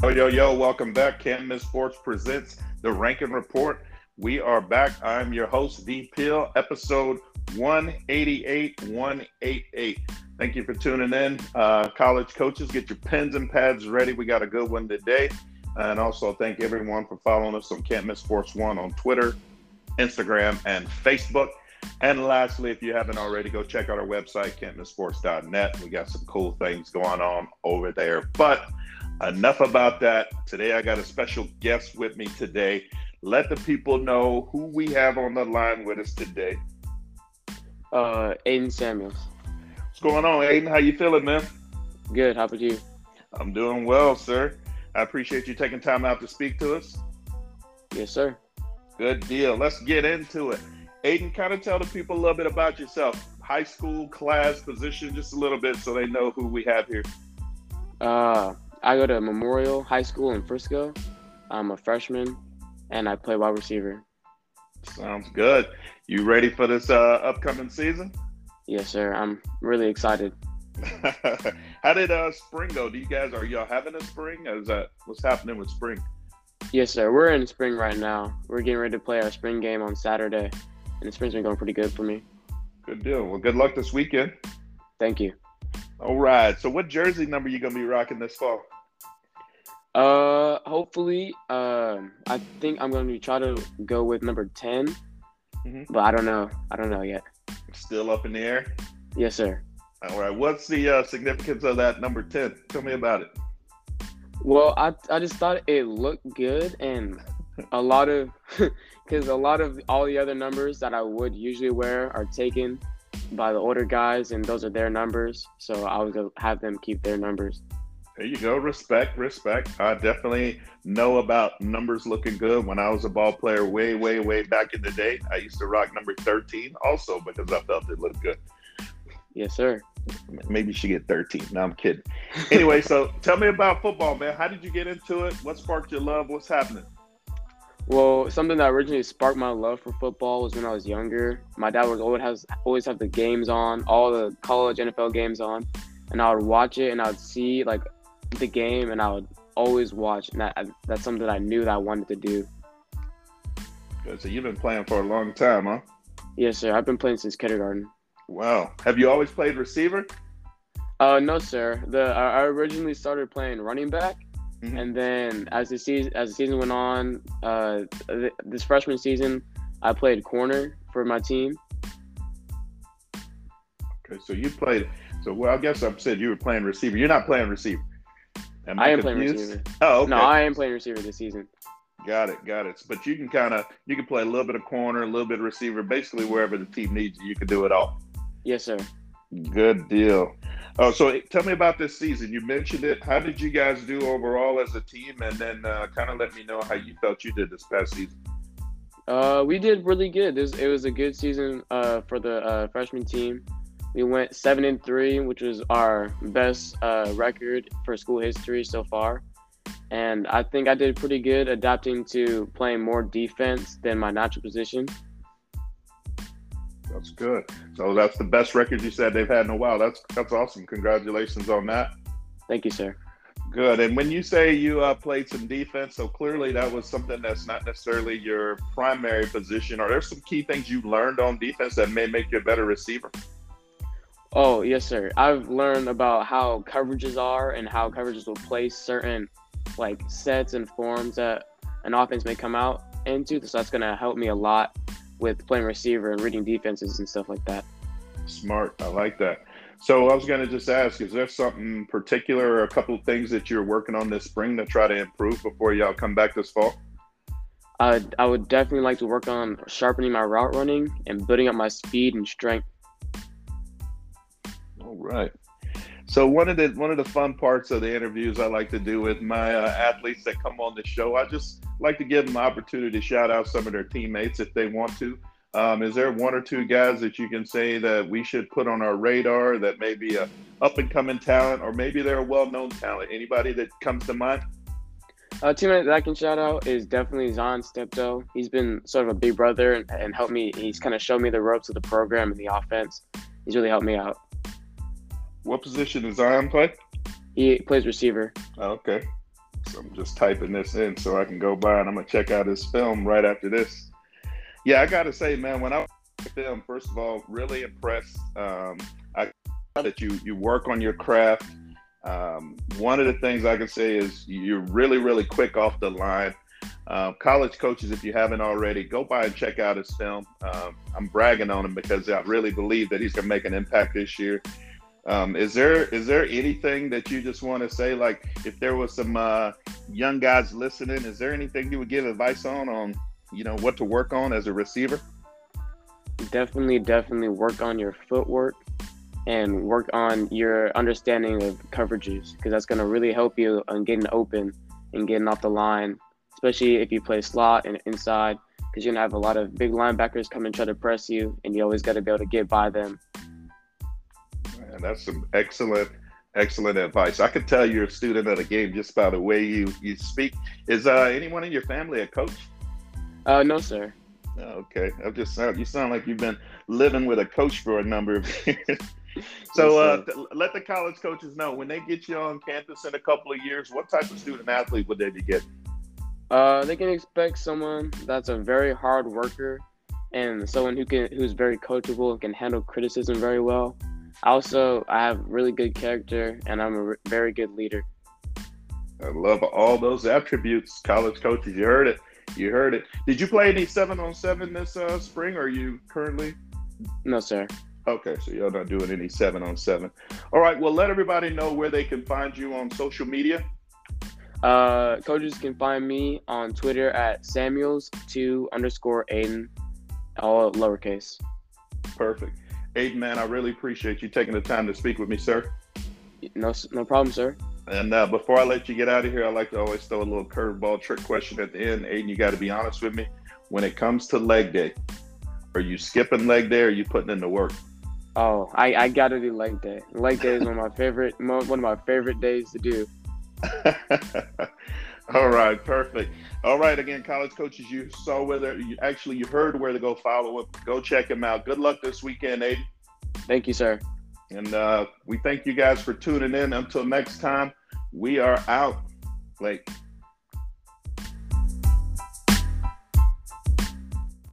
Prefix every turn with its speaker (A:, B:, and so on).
A: Yo, yo, yo, welcome back. Can't Miss Sports presents the Ranking Report. We are back. I'm your host, V Peel, episode 188, 188. Thank you for tuning in. Uh, college coaches, get your pens and pads ready. We got a good one today. And also thank everyone for following us on Can't Miss Sports One on Twitter, Instagram, and Facebook. And lastly, if you haven't already, go check out our website, can'tmissports.net. We got some cool things going on over there. But enough about that. Today, I got a special guest with me today. Let the people know who we have on the line with us today.
B: Uh, Aiden Samuels.
A: What's going on, Aiden? How you feeling, man?
B: Good. How about you?
A: I'm doing well, sir. I appreciate you taking time out to speak to us.
B: Yes, sir.
A: Good deal. Let's get into it. Aiden, kind of tell the people a little bit about yourself. High school, class, position, just a little bit so they know who we have here.
B: Uh, I go to Memorial High School in Frisco. I'm a freshman, and I play wide receiver.
A: Sounds good. You ready for this uh, upcoming season?
B: Yes, sir. I'm really excited.
A: How did uh, spring go? Do you guys are y'all having a spring? Is that what's happening with spring?
B: Yes, sir. We're in spring right now. We're getting ready to play our spring game on Saturday, and the spring's been going pretty good for me.
A: Good deal. Well, good luck this weekend.
B: Thank you.
A: All right. So, what jersey number you gonna be rocking this fall?
B: Uh, hopefully, um, I think I'm going to try to go with number 10,
A: Mhm.
B: but I don't know. I don't know yet.
A: Still up in the air.
B: Yes, sir.
A: All right. What's the uh, significance of that number ten? Tell me about it.
B: Well, I I just thought it looked good, and a lot of because a lot of all the other numbers that I would usually wear are taken by the older guys, and those are their numbers. So I was gonna have them keep their numbers.
A: There you go. Respect, respect. I definitely know about numbers looking good. When I was a ball player, way, way, way back in the day, I used to rock number thirteen also because I felt it looked good.
B: Yes, sir.
A: Maybe you should get 13. No, I'm kidding. Anyway, so tell me about football, man. How did you get into it? What sparked your love? What's happening?
B: Well, something that originally sparked my love for football was when I was younger. My dad would always has always have the games on, all the college NFL games on, and I would watch it and I would see like the game and I would always watch. And that, that's something that I knew that I wanted to do.
A: Good. So you've been playing for a long time, huh?
B: Yes, sir. I've been playing since kindergarten.
A: Wow. Have you always played receiver?
B: Uh, no, sir. The I I originally started playing running back,
A: Mhm.
B: and then as the season as the season went on, uh, th- this freshman season, I played corner for my team.
A: Okay, so you played. So well, I guess I said you were playing receiver. You're not playing receiver. Am
B: I am playing receiver.
A: Oh, okay.
B: No, I am playing receiver this season.
A: Got it, got it. But you can kind of you can play a little bit of corner, a little bit of receiver, basically wherever the team needs you. You can do it all.
B: Yes, sir.
A: Good deal. Oh, so tell me about this season. You mentioned it. How did you guys do overall as a team? And then uh, kind of let me know how you felt you did this past season.
B: Uh, we did really good. This it was a good season uh, for the uh, freshman team. We went seven and three, which was our best uh, record for school history so far. And I think I did pretty good adapting to playing more defense than my natural position.
A: That's good. So that's the best record you said they've had in a while. That's that's awesome. Congratulations on that.
B: Thank you, sir.
A: Good. And when you say you uh, played some defense, so clearly that was something that's not necessarily your primary position. Are there some key things you learned on defense that may make you a better receiver?
B: Oh, yes, sir. I've learned about how coverages are and how coverages will place certain like sets and forms that an offense may come out into. So that's going to help me a lot with playing receiver and reading defenses and stuff like that.
A: Smart. I like that. So I was going to just ask, is there something particular or a couple of things that you're working on this spring to try to improve before y'all come back this fall?
B: I, I would definitely like to work on sharpening my route running and building up my speed and strength.
A: All right. So one of the one of the fun parts of the interviews I like to do with my uh, athletes that come on the show, I just like to give them opportunity to shout out some of their teammates if they want to. Um, is there one or two guys that you can say that we should put on our radar that may be a up and coming talent, or maybe they're a well known talent? Anybody that comes to mind?
B: A teammate that I can shout out is definitely Zion Steptoe. He's been sort of a big brother and, and helped me. He's kind of showed me the ropes of the program and the offense. He's really helped me out.
A: What position does Zion play?
B: He plays receiver.
A: Oh, okay. So I'm just typing this in so I can go by and I'm gonna check out his film right after this. Yeah, I gotta say, man, when I film, first of all, really impressed. Um, I that you you work on your craft. Um, one of the things I can say is you're really, really quick off the line. Uh, college coaches, if you haven't already, go by and check out his film. Um, I'm bragging on him because I really believe that he's going to make an impact this year. Um, is there is there anything that you just want to say? Like, if there was some uh, young guys listening, is there anything you would give advice on on you know what to work on as a receiver?
B: Definitely, definitely work on your footwork and work on your understanding of coverages because that's going to really help you on getting open and getting off the line, especially if you play slot and inside because you're going to have a lot of big linebackers come and try to press you, and you always got to be able to get by them.
A: And that's some excellent, excellent advice. I could tell you're a student of the game just by the way you, you speak. Is uh, anyone in your family a coach?
B: Uh, no, sir.
A: Okay, I'm just sound you sound like you've been living with a coach for a number of years. so uh, let the college coaches know when they get you on campus in a couple of years, what type of student athlete would they be getting?
B: Uh, they can expect someone that's a very hard worker and someone who can who's very coachable and can handle criticism very well. Also, I have really good character and I'm a re- very good leader.
A: I love all those attributes, college coaches. You heard it. You heard it. Did you play any seven on seven this uh, spring? Or are you currently?
B: No, sir.
A: Okay, so you're not doing any seven on seven. All right, well, let everybody know where they can find you on social media.
B: Uh, coaches can find me on Twitter at Samuels2 underscore Aiden, all lowercase.
A: Perfect. Aiden, man, I really appreciate you taking the time to speak with me, sir.
B: No, no problem, sir.
A: And uh, before I let you get out of here, I like to always throw a little curveball trick question at the end. Aiden, you got to be honest with me. When it comes to leg day, are you skipping leg day or are you putting in the work?
B: Oh, I, I gotta do leg day. Leg day is one of my favorite one of my favorite days to do.
A: All right, perfect. All right, again, college coaches, you saw whether you actually you heard where to go follow up. Go check him out. Good luck this weekend, Aiden.
B: Thank you, sir.
A: And uh, we thank you guys for tuning in. Until next time, we are out. Like.